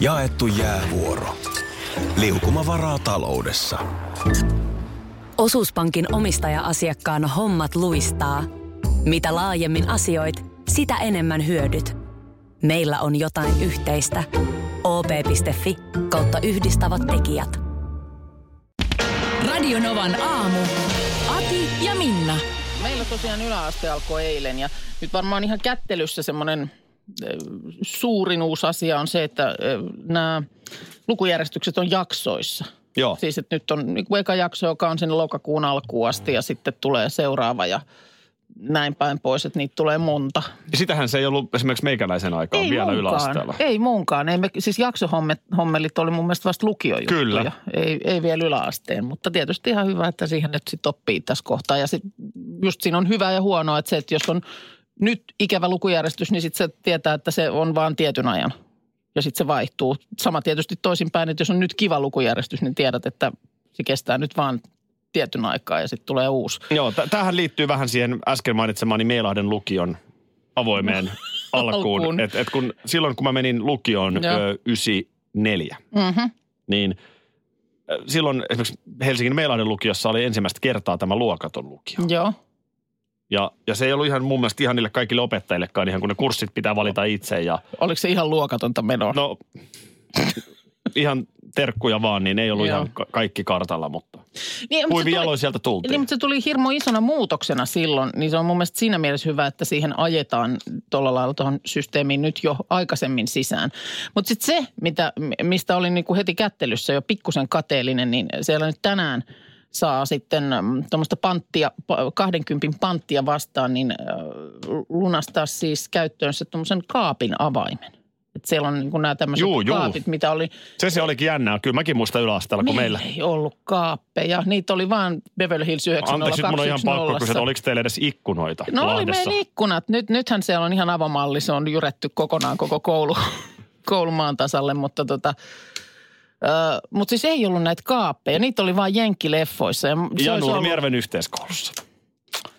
Jaettu jäävuoro. Liukuma varaa taloudessa. Osuuspankin omistaja-asiakkaan hommat luistaa. Mitä laajemmin asioit, sitä enemmän hyödyt. Meillä on jotain yhteistä. op.fi kautta yhdistävät tekijät. Radionovan aamu. Ati ja Minna. Meillä tosiaan yläaste alkoi eilen ja nyt varmaan ihan kättelyssä semmoinen suurin uusi asia on se, että nämä lukujärjestykset on jaksoissa. Joo. Siis että nyt on niin kuin eka jakso, joka on sinne lokakuun alkuun asti ja sitten tulee seuraava ja näin päin pois, että niitä tulee monta. Ja sitähän se ei ollut esimerkiksi meikäläisen aikaan Ei vielä munkaan. yläasteella. Ei muunkaan. Ei me, siis jaksohommelit oli mun mielestä vasta lukiojuttuja. Kyllä. Ei, ei vielä yläasteen, mutta tietysti ihan hyvä, että siihen nyt sitten oppii tässä kohtaa. Ja sit just siinä on hyvä ja huonoa, että se, että jos on nyt ikävä lukujärjestys, niin sitten se tietää, että se on vaan tietyn ajan. Ja sitten se vaihtuu. Sama tietysti toisinpäin, että jos on nyt kiva lukujärjestys, niin tiedät, että se kestää nyt vaan tietyn aikaa ja sitten tulee uusi. Joo, t- tämähän liittyy vähän siihen äsken mainitsemaani Meilahden lukion avoimeen alkuun. Alkuun. Et, et kun, silloin kun mä menin lukioon Joo. ö, 94, Mm-hmm. niin silloin esimerkiksi Helsingin Meilahden lukiossa oli ensimmäistä kertaa tämä luokaton lukio. Joo. Ja, ja se ei ollut ihan mun mielestä ihan niille kaikille opettajillekaan, ihan kun ne kurssit pitää valita itse. Ja, Oliko se ihan luokatonta menoa? no, ihan terkkuja vaan, niin ei ollut Joo. ihan ka- kaikki kartalla, mutta niin, tuli- jaloin sieltä tultiin. Niin, mutta se tuli hirmo isona muutoksena silloin, niin se on mun mielestä siinä mielessä hyvä, että siihen ajetaan tuolla lailla tuohon systeemiin nyt jo aikaisemmin sisään. Mutta sitten se, mitä, mistä olin niinku heti kättelyssä jo pikkusen kateellinen, niin siellä nyt tänään saa sitten tuommoista panttia, pa- 20 panttia vastaan, niin lunastaa siis käyttöönsä tuommoisen kaapin avaimen. Et siellä on niin nämä tämmöiset Juu, juu. kaapit, mitä oli Se se olikin jännää. Kyllä mäkin muistan yläasteella, kun meillä... ei ollut kaappeja. Niitä oli vaan Beverly Hills 90210. Anteeksi, nyt mun on ihan pakko kysyä, että oliko teillä edes ikkunoita No oli Lahdessa? meillä ikkunat. Nyt, nythän siellä on ihan avomalli. Se on jyretty kokonaan koko koulu, koulumaan tasalle, mutta tota... Mutta siis ei ollut näitä kaappeja. Niitä oli vain jenkkileffoissa. Ja Ja olisi ollut- Nurmijärven yhteiskoulussa.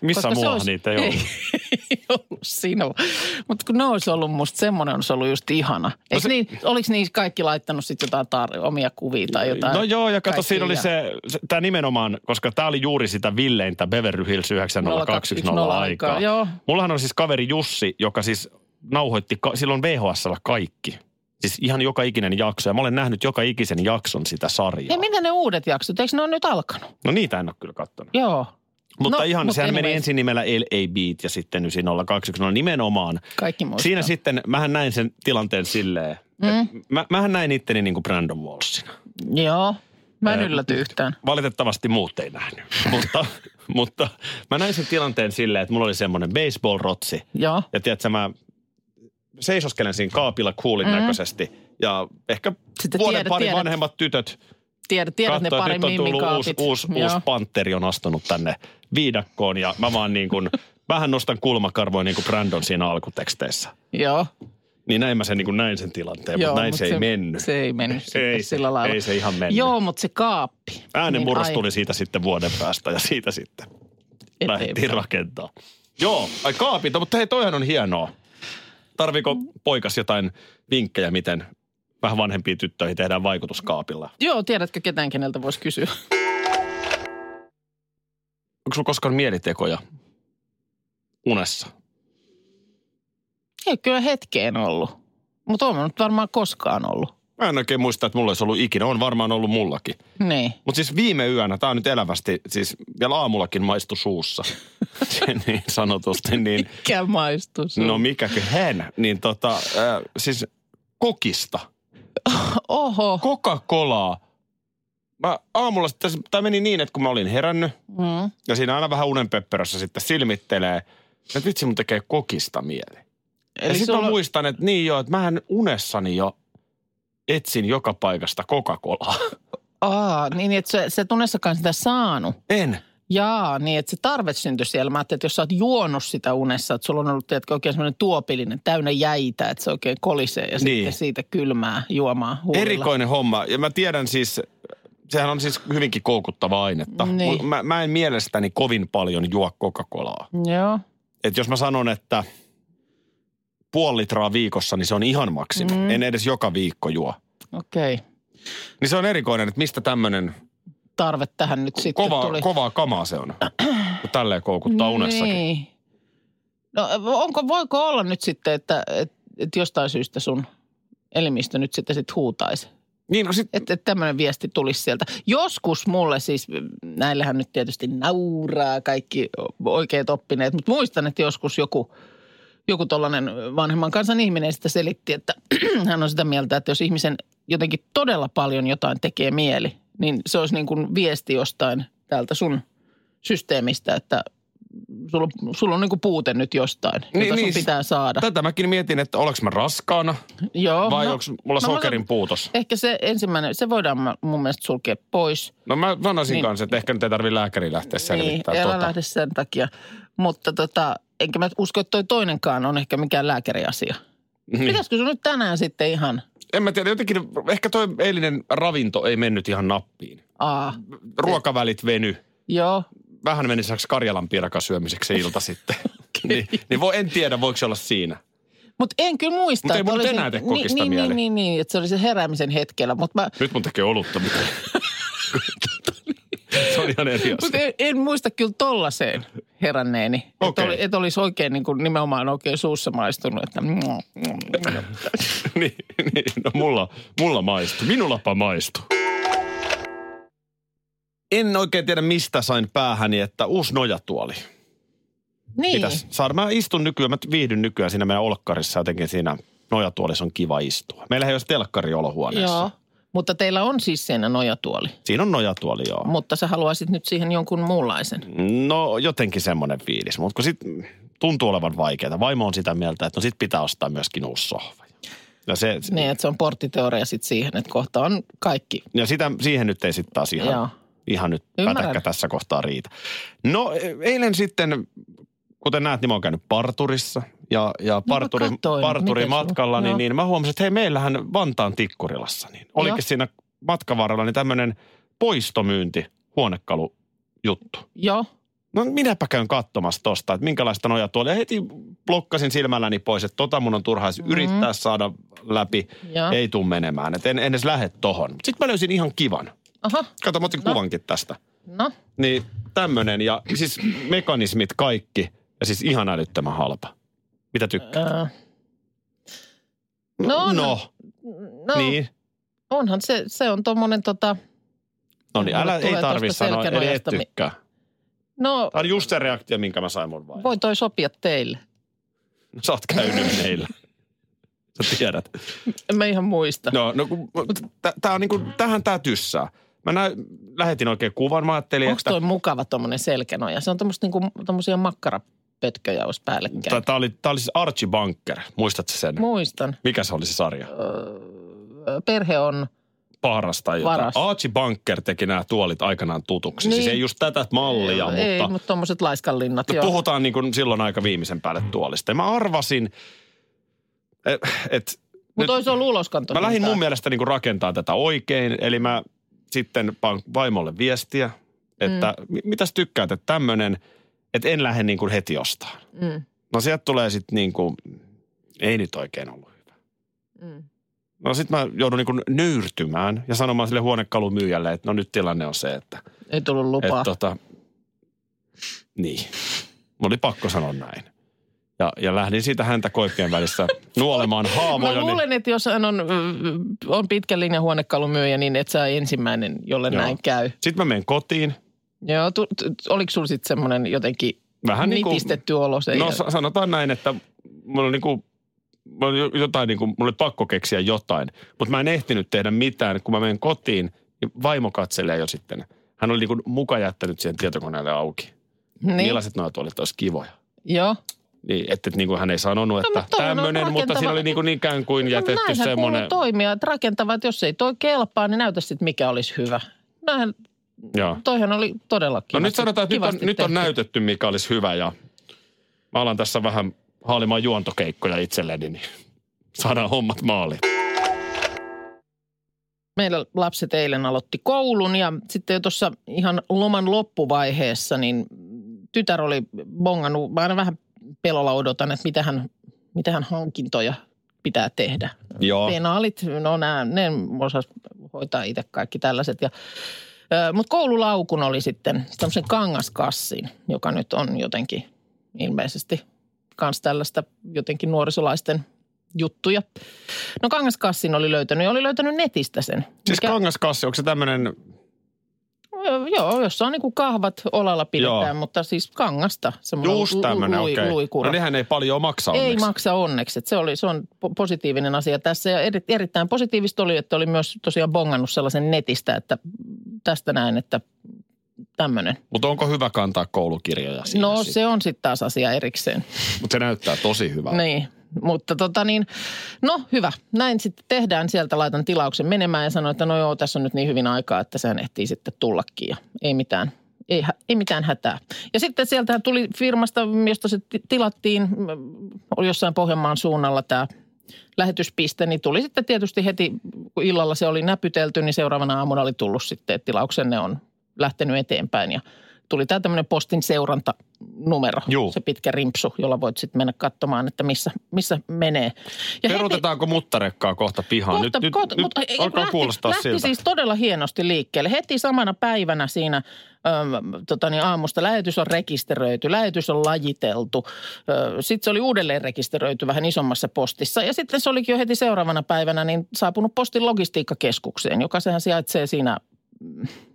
Missä koska muualla olisi- niitä ei ollut? ei ollut sinua. Mutta kun ne olisi ollut musta, semmoinen olisi ollut just ihana. Eikö se- niin, oliko niin kaikki laittanut sitten jotain tar- omia kuvia tai jotain? No joo, ja kato, siinä oli se, se tämä nimenomaan, koska tämä oli juuri sitä villeintä Beverly Hills 90210 aikaa. Joo. Mullahan on siis kaveri Jussi, joka siis nauhoitti ka- silloin VHSllä kaikki. Siis ihan joka ikinen jakso. Ja mä olen nähnyt joka ikisen jakson sitä sarjaa. Ei, mitä ne uudet jaksot? Eikö ne ole nyt alkanut? No niitä en ole kyllä katsonut. Joo. Mutta No, ihan, mut sehän meni ensin nimellä LA Beat ja sitten 90210 nimenomaan. Kaikki muistaa. Siinä sitten, mähän näin sen tilanteen silleen, mm. mä, mähän näin itteni niin kuin Brandon Walshina. Joo. Mä en ylläty yhtään. Valitettavasti muut ei nähnyt, mutta, mutta mä näin sen tilanteen silleen, että mulla oli semmoinen baseball-rotsi. Joo. Ja tiedätkö, mä seisoskelen siinä kaapilla coolin mm. näköisesti. Ja ehkä Sitten vuoden tiedät- pari tiedät. vanhemmat tytöt Tiedät, tiedät ne katsoo, pari nyt on tullut uusi, uusi, Joo. uusi panteri on astunut tänne viidakkoon. Ja mä vaan niin kuin, vähän nostan kulmakarvoja niin kuin Brandon siinä alkuteksteissä. Joo. Niin näin mä sen, niin kuin näin sen tilanteen, mutta näin mut se, ei mennyt. Se ei mennyt Ei se- sillä lailla. ei se ihan mennyt. Joo, mutta se kaappi. Äänenmurros Niin, ai, tuli siitä sitten vuoden päästä ja siitä sitten lähdettiin eteenpäin. rakentaa. Joo, ai kaapit, mutta hei toihan on hienoa. Tarviiko poikas jotain vinkkejä, miten vähän vanhempiin tyttöihin tehdään vaikutuskaapilla? Joo, tiedätkö ketään, keneltä voisi kysyä? Onko sulla koskaan mielitekoja unessa? Ei kyllä hetkeen ollut. Mutta on nyt varmaan koskaan ollut. Mä en oikein muista, että mulla olisi ollut ikinä. On varmaan ollut mullakin. Niin. Mutta siis viime yönä, tämä on nyt elävästi, siis vielä aamullakin maistu suussa. Niin sanotusti, niin Mikä maistus? no mikäkö hän, niin tota, äh, siis kokista. Oho. Coca-Colaa. Mä aamulla sitten, tämä meni niin, että kun mä olin herännyt, Mm. ja siinä aina vähän unenpöppörössä sitten silmittelee, että vitsi mun tekee kokista mieli. ja Eli sitten sulla, mä muistan, että niin joo, että mähän unessani jo etsin joka paikasta Coca-Colaa. aa, niin että se, se tunessakaan sitä saanut. En. Jaa, niin että se tarve syntyi siellä. Mä ajattelin, että jos sä oot juonut sitä unessa, että sulla on ollut tiedätkö, oikein semmoinen tuopillinen, täynnä jäitä, että se oikein kolisee ja Niin. sitten siitä kylmää juomaa huulilla. Erikoinen homma. Ja mä tiedän siis, sehän on siis hyvinkin koukuttavaa ainetta. Niin. Mä, mä en mielestäni kovin paljon juo Coca-Colaa. Joo. Et jos mä sanon, että puoli litraa viikossa, niin se on ihan maksimi. Mm. En edes joka viikko juo. Okei. Okay. Niin se on erikoinen, että mistä tämmöinen Tarve tähän nyt sitten kova, tuli. kovaa kamaa se on. Kun tälleen koukuttaa unessakin. Niin. No onko, voiko olla nyt sitten, että, että, että jostain syystä sun elimistö nyt sitten sit huutaisi? Niin, no sit, Että, että tämmöinen viesti tulisi sieltä. Joskus mulle siis, näillähän nyt tietysti nauraa kaikki oikeat oppineet, mutta muistan, että joskus joku, joku tollainen vanhemman kansan ihminen sitä selitti, että hän on sitä mieltä, että jos ihmisen jotenkin todella paljon jotain tekee mieli, niin se olisi niin kuin viesti jostain täältä sun systeemistä, että sulla, sulla on niin kuin puute nyt jostain, jota Niin, sun niin, pitää saada. tätä mäkin mietin, että oleks mä raskaana Joo, vai no, onko mulla no sokerin puutos. Ehkä se ensimmäinen, se voidaan mun mielestä sulkea pois. No mä sanoisin Niin. kanssa, että ehkä nyt ei tarvi lääkäriin lähteä Niin, selvittämään. älä tota. lähde sen takia. Mutta tota, enkä mä usko, että toi toinenkaan on ehkä mikään lääkäriasia. Niin. Pitäisikö sun nyt tänään sitten ihan, En mä tiedä, jotenkin ehkä toi eilinen ravinto ei mennyt ihan nappiin. aa, Ruokavälit veny. joo, Vähän meni sellaiseksi Karjalan piirakan syömiseksi se ilta sitten. niin, niin voi, en tiedä, voiko se olla siinä. mutta en kyllä muista. Mut ei mun se- enää tee kokista niin, niin, mieli. niin, niin, niin, että se oli se heräämisen hetkellä. Mutta mä, Nyt mun tekee olutta. mitä- se on ihan eri asia. mut en, en, muista kyllä tollaiseen heränneeni. Että Okei. oli, et olisi oikein niin kuin nimenomaan oikein suussa maistunut, että niin, niin, no mulla, mulla maistuu. Minulapa maistuu. En oikein tiedä, mistä sain päähäni, että uusi nojatuoli. niin. Pitäisi saada. Mä istun nykyään, mä viihdyn nykyään siinä meidän olkkarissa jotenkin siinä nojatuolissa on kiva istua. Meillähän ei ole telkkari olohuoneessa. Joo, mutta teillä on siis siinä nojatuoli. Siinä on nojatuoli, joo. Mutta sä haluaisit nyt siihen jonkun muunlaisen. No jotenkin semmoinen fiilis, mutta kun sit tuntuu olevan vaikeaa. Vaimo on sitä mieltä, että no sit pitää ostaa myöskin uusi sohva. Ja, se, Niin, että se on porttiteoria sitten siihen, että kohta on kaikki. ja sitä, siihen nyt ei sitten taas ihan, Joo. ihan nyt Ymmärrän. pätäkkä tässä kohtaa riitä. No e- eilen sitten, kuten näet, niin mä oon käynyt parturissa. Ja, ja parturi, No katsoin. parturi matkalla, niin, niin mä huomasin, että hei meillähän Vantaan Tikkurilassa, niin olikin Joo. siinä matkan varrella niin tämmöinen poistomyynti huonekalujuttu. Joo. No minäpä käyn katsomassa tosta, että minkälaista nojatuolia. Heti blokkasin silmälläni pois, että tota mun on turha edes Mm-hmm. yrittää saada läpi. Joo. Ei tuu menemään, että en, en edes lähde tohon. Sitten mä löysin ihan kivan. Aha, Kato, mä otin No. kuvankin tästä. no. Niin tämmönen ja siis mekanismit kaikki ja siis ihan älyttömän halpa. Mitä tykkää? Ää. No, on- no, no niin. onhan se, se on tommonen tota, No niin, älä, ei tarvi sanoa, eli et mi- tykkää. no Tämä on just se reaktio, minkä mä sain mun vai. voi toi sopia teille. Sä oot käynyt meillä. Sä tiedät. Mä ihan muista. No, no kun, t- tää on niinku, tähän tää tyssää. Mä näin, lähetin oikein kuvan, mä ajattelin, Onko että toi mukava tommonen selkänoja? Se on niinku, tommosia makkarapötköjä olisi päällekkäin. tää, oli, tää oli siis Archie Bunker. Muistatko sen? Muistan. Mikä se oli se sarja? Ö, Perhe on, Paras tai jotain. Varas. Archie Bunker teki nämä tuolit aikanaan tutuksi. Niin. Siis Niin. ei just tätä mallia, ei, mutta... mutta tommoset laiskanlinnat. Joo. puhutaan niin kuin silloin aika viimeisen päälle tuolista. Ja mä arvasin, et, et, Mutta olisi ollut uloskanto. mä lähdin mun mielestä niin kuin rakentaa tätä oikein. Eli mä sitten vaimolle viestiä, että mm. mitäs tykkäät, että tämmöinen, että en lähde niin kuin heti ostaa. Mm, No sieltä tulee sitten niin kuin, ei nyt oikein ollut hyvä. mm. No sitten mä joudun niin kuin nöyrtymään ja sanomaan sille huonekalumyyjälle, että no nyt tilanne on se, että, Ei tullut lupaa. että tota, niin. Mulla oli pakko sanoa näin. Ja, ja lähdin siitä häntä koipien välissä nuolemaan haavoja. Mä luulen, että jos hän on, on pitkän linjan huonekalumyyjä, niin et sä ensimmäinen, jolle Joo. näin käy. Sitten mä menen kotiin. Joo, tu, tu, oliko sulla sitten semmoinen jotenkin Vähän niin kuin, nitistetty olo sen no sa- sanotaan näin, että mulla oli niin kuin, mulla oli jotain niin kuin, mulla oli pakko keksiä jotain. Mutta mä en ehtinyt tehdä mitään. Kun mä menen kotiin, niin vaimo katselee jo sitten. Hän oli niin kuin muka jättänyt siihen tietokoneelle auki. niin. Millaiset noita tuolit olisi kivoja. Joo. Niin, että, että niin kuin hän ei sanonut, No, että on tämmöinen, mutta siinä oli niin kuin ikään kuin jätetty no, näinhän semmoinen. toimia, että rakentava, että jos ei toi kelpaa, niin näytä sitten mikä olisi hyvä. Näinhän, Joo. toihan oli todella No kivasti, nyt sanotaan, että nyt on, nyt on näytetty, mikä olisi hyvä ja mä alan tässä vähän haalimaan juontokeikkoja itselleni, niin saadaan hommat maaliin. Meillä lapset eilen aloitti koulun ja sitten jo tuossa ihan loman loppuvaiheessa, niin tytär oli bongannut, mä aina vähän pelolla odotan, että mitähän, mitähän hankintoja pitää tehdä. Joo. Penaalit, no nämä, ne osas hoitaa itse kaikki tällaiset. Ja, mutta koululaukun oli sitten tämmöisen kangaskassin, joka nyt on jotenkin ilmeisesti kans tällaista jotenkin nuorisolaisten juttuja. No kangaskassin oli löytänyt ja oli löytänyt netistä sen. Siis kangaskassi, onko se tämmöinen, Joo, jossa on niinku kahvat olalla pidetään, Joo. mutta siis kangasta. just tämmöinen, okei. luikura. No nehän ei paljon maksa Ei onneksi. maksa onneksi. Se, oli, se on po- positiivinen asia tässä. Ja eri, erittäin positiivista oli, että oli myös tosiaan bongannut sellaisen netistä, että tästä näin, että tämmöinen. Mutta onko hyvä kantaa koulukirjoja siinä No sitten? se on sitten taas asia erikseen. Mutta se näyttää tosi hyvältä. Niin, mutta tota niin, no hyvä. Näin sitten tehdään. Sieltä laitan tilauksen menemään ja sanoin, että no joo, tässä on nyt niin hyvin aikaa, että sehän ehtii sitten tullakin ja ei mitään. Ei, ei mitään hätää. Ja sitten sieltä tuli firmasta, josta se ti- tilattiin, oli jossain Pohjanmaan suunnalla tämä lähetyspiste, niin tuli sitten tietysti heti, kun illalla se oli näpytelty, niin seuraavana aamuna oli tullut sitten, että tilauksenne on lähtenyt eteenpäin ja tuli tämä tämmöinen postin seurantanumero, Juu. se pitkä rimpsu, jolla voit sitten mennä katsomaan, että missä, missä menee. Ja Peruutetaanko muttarekkaa kohta pihaan? Kohta, nyt nyt, kohta, nyt mutta ei, alkaa lähti, kuulostaa lähti siltä. siis todella hienosti liikkeelle. Heti samana päivänä siinä äm, tota niin, aamusta lähetys on rekisteröity, lähetys on lajiteltu. Sitten se oli uudelleen rekisteröity vähän isommassa postissa. Ja sitten se olikin jo heti seuraavana päivänä niin saapunut postin logistiikkakeskukseen, joka sehän sijaitsee siinä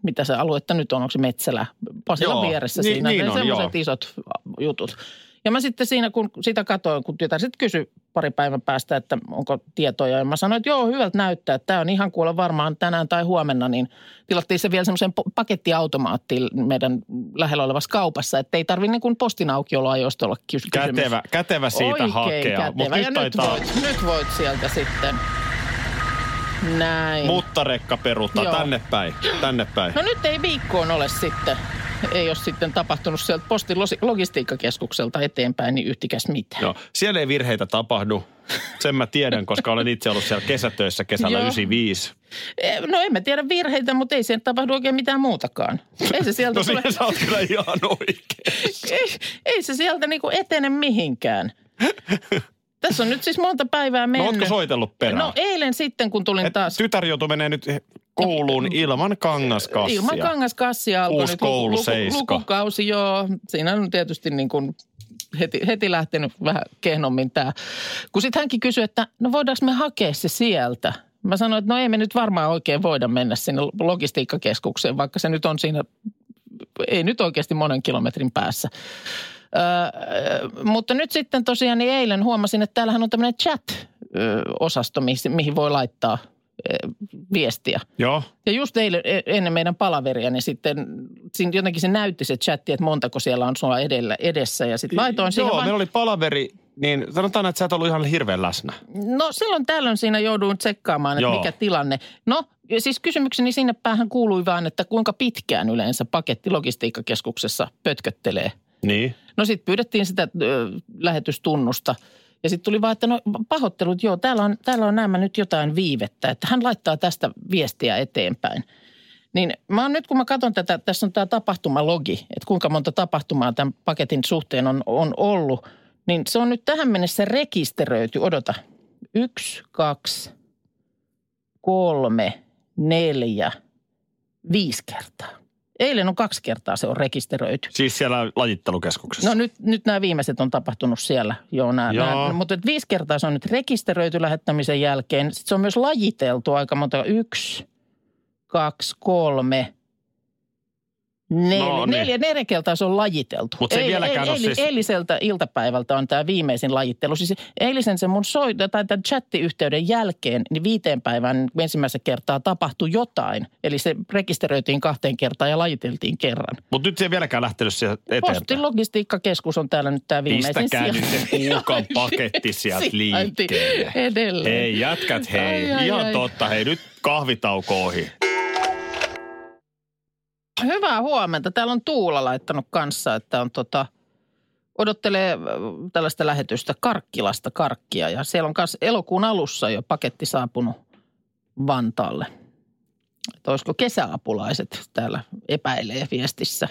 mitä se aluetta nyt on, onko se Metsälä, Pasilan Joo, vieressä niin- siinä, niin on, semmoiset joo. isot jutut. Ja mä sitten siinä, kun sitä katoin, kun tytär sitten kysyi pari päivän päästä, että onko tietoja. Ja mä sanoin, että joo, hyvältä näyttää, että tämä on ihan kuulla varmaan tänään tai huomenna. Niin tilattiin se vielä semmoisen pakettiautomaattiin meidän lähellä olevassa kaupassa, että ei tarvitse niin kuin postin aukioloajoista olla kys- kysymys. Kätevä, kätevä siitä Oikein hakea. kätevä. Mutta ja nyt taitaa voit, nyt voit sieltä sitten. Näin. muttarekka peruuttaa Joo. tänne päin. Tänne päin. No nyt ei viikkoon ole sitten, ei ole sitten tapahtunut sieltä postin logistiikkakeskukselta eteenpäin niin yhtikäs mitään. Joo. Siellä ei virheitä tapahdu. Sen mä tiedän, koska olen itse ollut siellä kesätöissä kesällä Joo. 95. Eh, No emme tiedä virheitä, mutta ei siellä tapahdu oikein mitään muutakaan. Ei se sieltä, No tule, sä oot kyllä ihan oikein. ei, ei se sieltä niinku etene mihinkään. Tässä on nyt siis monta päivää No mennyt. ootko soitellut perään? No eilen sitten, kun tulin Et taas. tytär joutuu menee nyt kouluun ilman kangaskassia. Ilman kangaskassia alkoi Uusi nyt koulu, luku, seiska. lukukausi, joo. Siinä on tietysti niin kuin heti, heti lähtenyt vähän kehnommin tämä. Kun sitten hänkin kysyi, että no voidaanko me hakea se sieltä? Mä sanoin, että no ei me nyt varmaan oikein voida mennä sinne logistiikkakeskukseen, vaikka se nyt on siinä, ei nyt oikeasti monen kilometrin päässä. Öö, mutta nyt sitten tosiaan niin eilen huomasin, että täällähän on tämmöinen chat-osasto, mihin, mihin voi laittaa viestiä. Joo. Ja just eilen, e- ennen meidän palaveria, niin sitten siinä jotenkin se näytti se chatti, että montako siellä on sua edellä, edessä. Ja sitten laitoin siihen Joo, vaan, meillä oli palaveri, niin sanotaan, että sä et ollut ihan hirveän läsnä. no silloin tällöin siinä jouduin tsekkaamaan, että Joo. mikä tilanne. No siis kysymykseni sinne päähän kuului vaan, että kuinka pitkään yleensä paketti logistiikkakeskuksessa pötköttelee. Niin. No sitten pyydettiin sitä ö, lähetystunnusta. Ja sitten tuli vaan, että no pahoittelut, joo, täällä on, täällä on nämä nyt jotain viivettä, että hän laittaa tästä viestiä eteenpäin. Niin mä oon nyt, kun mä katson tätä, tässä on tämä tapahtumalogi, että kuinka monta tapahtumaa tämän paketin suhteen on, on ollut, niin se on nyt tähän mennessä rekisteröity. Odota. Yksi, kaksi, kolme, neljä, viisi kertaa. Eilen on kaksi kertaa se on rekisteröity. Siis siellä lajittelukeskuksessa. No nyt, nyt nämä viimeiset on tapahtunut siellä. Joo, nämä, Joo. nämä, mutta viisi kertaa se on nyt rekisteröity lähettämisen jälkeen. Sitten se on myös lajiteltu aika monta. Yksi, kaksi, kolme, neljä. No niin. neljä, neljä kertaa se on lajiteltu. Mut se ei vieläkään ole siis- Eiliseltä iltapäivältä on tämä viimeisin lajittelu. Siis eilisen se mun soita tai tämän chattiyhteyden jälkeen, niin viiteen päivän ensimmäistä kertaa tapahtui jotain. Eli se rekisteröitiin kahteen kertaan ja lajiteltiin kerran. Mutta nyt se ei vieläkään lähtenyt sieltä Postin eteenpäin. logistiikkakeskus on täällä nyt tämä viimeisin Pistäkää nyt se puukan paketti sieltä liikkeelle. Edelleen. Hei jätkät, hei. Ai, ai, Ihan ai. totta. Hei nyt kahvitauko ohi. Hyvää huomenta. Täällä on Tuula laittanut kanssa, että on tota, odottelee äh, tällaista lähetystä Karkkilasta karkkia. Ja siellä on myös elokuun alussa jo paketti saapunut Vantaalle. Että olisiko kesäapulaiset täällä epäilee viestissä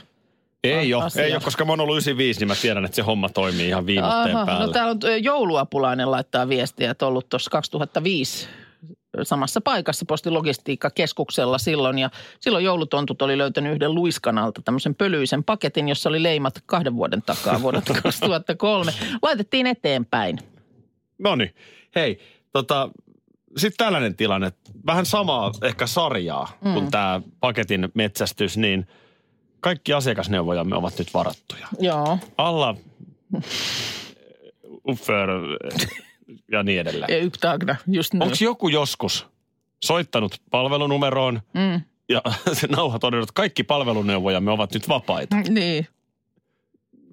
Ei ole, ei ole, koska mä oon ollut 95, niin mä tiedän, että se homma toimii ihan viimotteen Aha, päällä. no täällä on jouluapulainen laittaa viestiä, että ollut tuossa 2005 samassa paikassa postilogistiikkakeskuksella silloin. Ja silloin joulutontut oli löytänyt yhden luiskanalta tämmöisen pölyisen paketin, jossa oli leimat kahden vuoden takaa vuodelta 2003. Laitettiin eteenpäin. No niin, hei, tota, sitten tällainen tilanne, vähän samaa ehkä sarjaa mm. kuin tämä paketin metsästys, niin kaikki asiakasneuvojamme ovat nyt varattuja. Joo. Alla, Uffer ja niin edelleen. Yptagna, just nyt. Onko joku joskus soittanut palvelunumeroon Mm, ja se nauha todennut, että kaikki palveluneuvojamme ovat nyt vapaita? niin.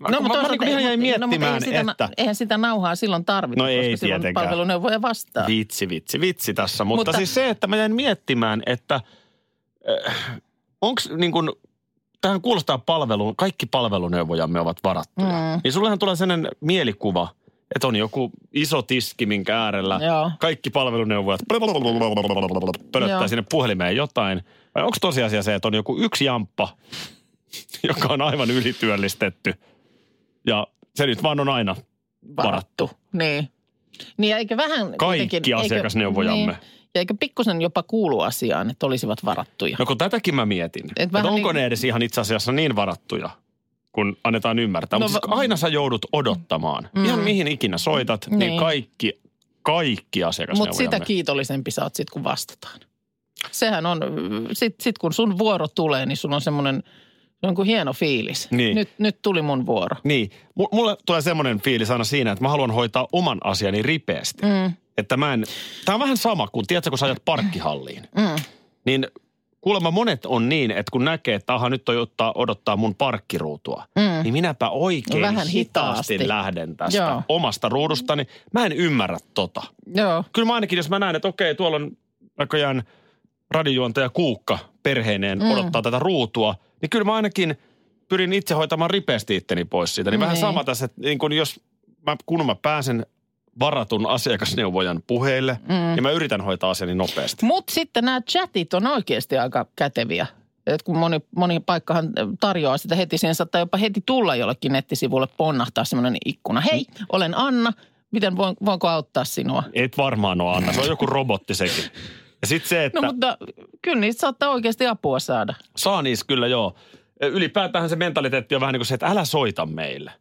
No, mä, mä toisaalta- niin ihan jäin mutta- miettimään, no, mutta eihän sitä, että... Eihän sitä nauhaa silloin tarvita, No ei koska silloin tietenkään. palveluneuvoja vastaa. Vitsi, vitsi, vitsi tässä. Mutta, Mutta- mutta siis se, että mä jäin miettimään, että äh, onko niin kuin, tähän kuulostaa palveluun, kaikki palveluneuvojamme ovat varattuja. Mm. Niin sullehan tulee sellainen mielikuva, että on joku iso tiski, minkä äärellä Joo. kaikki palveluneuvojat pölöttää Joo. sinne puhelimeen jotain. Vai onko tosiasia se, että on joku yksi jamppa, joka on aivan ylityöllistetty ja se nyt vaan on aina varattu. Niin. Niin ja eikö vähän Kaikki kuitenkin- eikö- asiakasneuvojamme. Niin, ja eikö pikkusen jopa kuulu asiaan, että olisivat varattuja? No kun tätäkin mä mietin, Et että onko niin- ne edes ihan itse asiassa niin varattuja, kun annetaan ymmärtää. No Mutta siis aina sä joudut odottamaan. Mm. Ihan mihin ikinä soitat, niin, Niin. kaikki, kaikki Mutta asiakasneuvojamme. sitä kiitollisempi sä oot sit, kun vastataan. Sehän on, sit, sit kun sun vuoro tulee, niin sun on semmoinen, se on kuin hieno fiilis. Niin. Nyt, nyt tuli mun vuoro. Niin, M- mulle tulee semmoinen fiilis aina siinä, että mä haluan hoitaa oman asiani ripeästi. Mm, Että mä en, tää on vähän sama kuin, tiedätkö, kun sä ajat parkkihalliin. mm. Niin kuulemma monet on niin, että kun näkee, että aha, nyt on odottaa, odottaa mun parkkiruutua, Mm. niin minäpä oikein Vähän hitaasti, hitaasti. lähden tästä Joo. omasta ruudustani. Mä en ymmärrä tota. Joo. Kyllä mä ainakin, jos mä näen, että okei, tuolla on näköjään radiojuontaja Kuukka perheineen Mm. mm. odottaa tätä ruutua, niin kyllä mä ainakin pyrin itse hoitamaan ripeästi itteni pois siitä. Niin vähän Niin. sama tässä, että niin kun jos mä, kun mä pääsen varatun asiakasneuvojan puheille, Mm. mm. niin mä yritän hoitaa asiani nopeasti. Mutta sitten nämä chatit on oikeasti aika käteviä. Et kun moni, moni paikkahan tarjoaa sitä heti, siihen saattaa jopa heti tulla jollekin nettisivulle ponnahtaa semmoinen ikkuna. Hei, olen Anna, miten voin, voinko auttaa sinua? Et varmaan ole Anna, se on joku robotti sekin. Ja sitten se, että No mutta kyllä niistä saattaa oikeasti apua saada. saa niissä kyllä joo. Ylipäätään se mentaliteetti on vähän niin kuin se, että älä soita meille.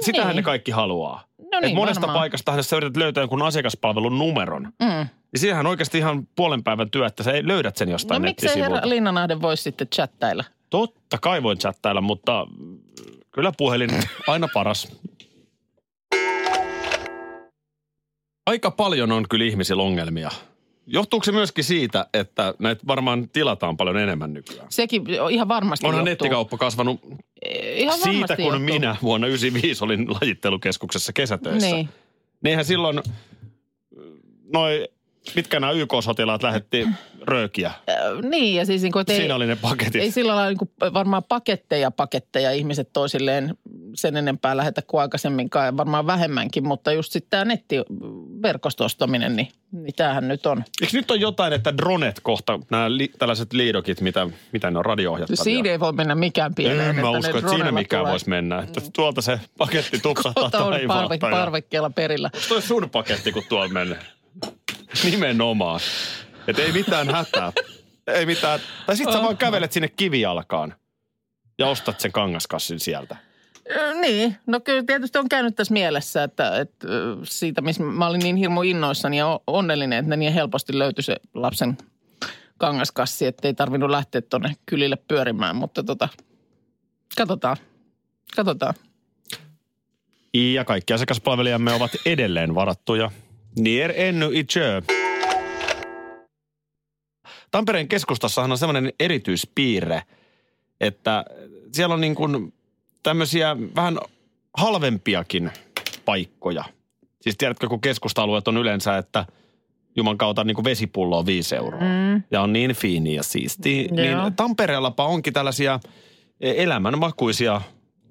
Sitähän Niin. ne kaikki haluaa. No Et niin, monesta varmaan. paikasta sä yrität löytää jonkun asiakaspalvelun numeron. Mm. Siinähän on oikeasti ihan puolen päivän työ, että sä löydät sen No jostain miksei nettisivulta. herra Linnanahde voisi sitten chattailla? Totta kai voin chattailla, mutta kyllä puhelin aina paras. Aika paljon on kyllä ihmisillä ongelmia. Johtuuko se myöskin siitä, että näitä varmaan tilataan paljon enemmän nykyään? Sekin ihan varmasti Onhan johtuu. nettikauppa kasvanut Ihan siitä, kun johtuu. minä vuonna 1995 olin lajittelukeskuksessa kesätöissä. Niin. Niinhän silloin noin, mitkä nämä YK-sotilaat lähetti röökiä. Äh, niin, ja siis niin kuin, ei, Siinä oli ne paketit. ei sillä lailla niin kuin varmaan paketteja paketteja ihmiset toisilleen sen enempää lähetä kuin aikaisemminkaan ja varmaan vähemmänkin, mutta just sitten tämä nettiverkostostaminen, niin, niin tämähän nyt on. Eikö nyt on jotain, että dronet kohta, nämä li, tällaiset liidokit, mitä, mitä ne on radio-ohjattavia? Siinä ei voi mennä mikään pieleen. en mä usko, että siinä mikään tulee. voisi mennä. Että tuolta se paketti tupsahtaa parve, taivaalta. ja- parvekkeella perillä. Onko toi sun paketti, kun tuolla menee? Nimenomaan. Että ei mitään hätää. Ei mitään. Tai sit sä vaan kävelet sinne kivijalkaan ja ostat sen kangaskassin sieltä. Niin, no kyllä tietysti on käynyt tässä mielessä, että, että siitä, missä mä olin niin hirmu innoissani ja onnellinen, että ne niin helposti löytyi se lapsen kangaskassi, että ei tarvinnut lähteä tuonne kylille pyörimään, mutta tota, katsotaan, katsotaan. Ja kaikki asiakaspalvelijamme ovat edelleen varattuja. Nier enny itse. Tampereen keskustassahan on semmoinen erityispiirre, että siellä on niin kuin tämmöisiä vähän halvempiakin paikkoja. Siis tiedätkö, kun keskusta-alueet on yleensä, että Juman kautta niin kuin vesipullo on viisi euroa. Mm. Ja on niin fiini ja siisti. Joo. Niin Tampereellapa onkin tällaisia elämänmakuisia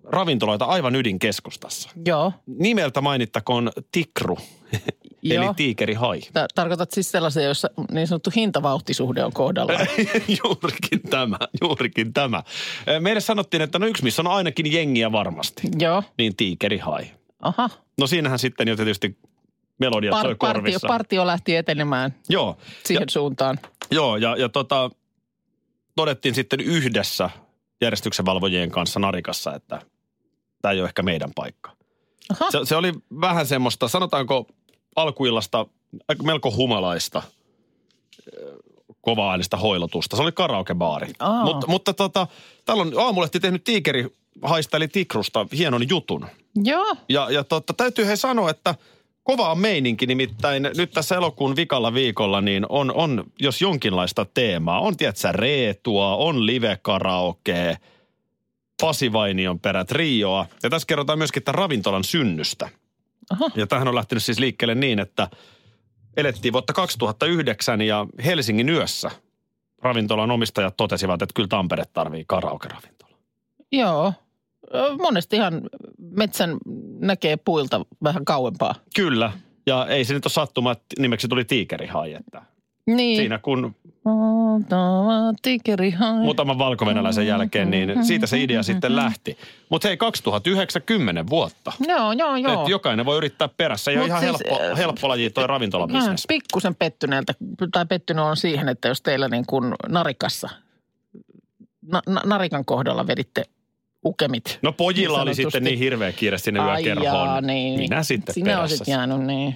ravintoloita aivan ydinkeskustassa Joo, nimeltä mainittakoon Tikru eli Joo. tiikerihai. Ta- tarkoitat siis sellaisia, joissa niin sanottu hintavauhtisuhde on kohdallaan. juurikin tämä, juurikin tämä. Meille sanottiin, että no yksi missä on ainakin jengiä varmasti, Joo. niin tiikerihai. Aha. No siinähän sitten jo tietysti melodiat Par- soi partio, korvissa. partio lähti etenemään Joo, siihen ja, suuntaan. joo ja, ja tota, todettiin sitten yhdessä järjestyksenvalvojien kanssa Narikassa, että tämä ei ole ehkä meidän paikka. Aha. Se, se oli vähän semmoista, sanotaanko alkuillasta aika melko humalaista kova äänistä hoilotusta. Se oli karaokebaari. Aa. Mutta, mutta tota, täällä on aamulehti tehnyt tiikeri haisteli tikrusta hienon jutun. Joo. Ja, ja totta, täytyy he sanoa, että kova on meininki, nimittäin nyt tässä elokuun vikalla viikolla niin on, on jos jonkinlaista teemaa. On, tiedätkö, reetua, on live-karaokea, Pasi Vainion perät Rioa. Ja tässä kerrotaan myöskin tämän ravintolan synnystä. Aha. Ja tähän on lähtenyt siis liikkeelle niin, että elettiin vuotta 2009 ja Helsingin yössä ravintolan omistajat totesivat, että kyllä Tampere tarvii karaoke-ravintola. Joo. Monesti ihan metsän näkee puilta vähän kauempaa. Kyllä. Ja ei se nyt ole sattuma, että nimeksi tuli tiikerihai, että Niin. siinä kun muutaman valkovenäläisen jälkeen, niin siitä se idea sitten lähti. Mutta hei, 2090 vuotta. Joo, joo, joo. Että jokainen voi yrittää perässä. Ei ole Mut ihan siis, helppo, äh, helppo laji toi ravintolabisnes. pikkusen pettyneeltä, tai pettynyt on siihen, että jos teillä niin kuin narikassa, na, na, narikan kohdalla veditte ukemit. No pojilla Niin oli sitten niin hirveä kiire sinne Ai yökerhoon. jaa, niin. Minä sitten Sinä perässä. olisit jäänyt, niin.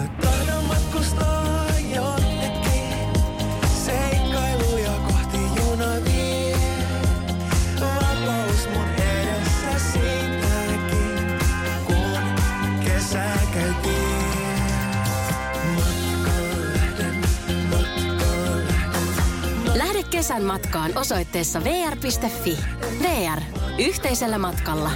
kesän matkaan osoitteessa vr.fi. VR. Yhteisellä matkalla.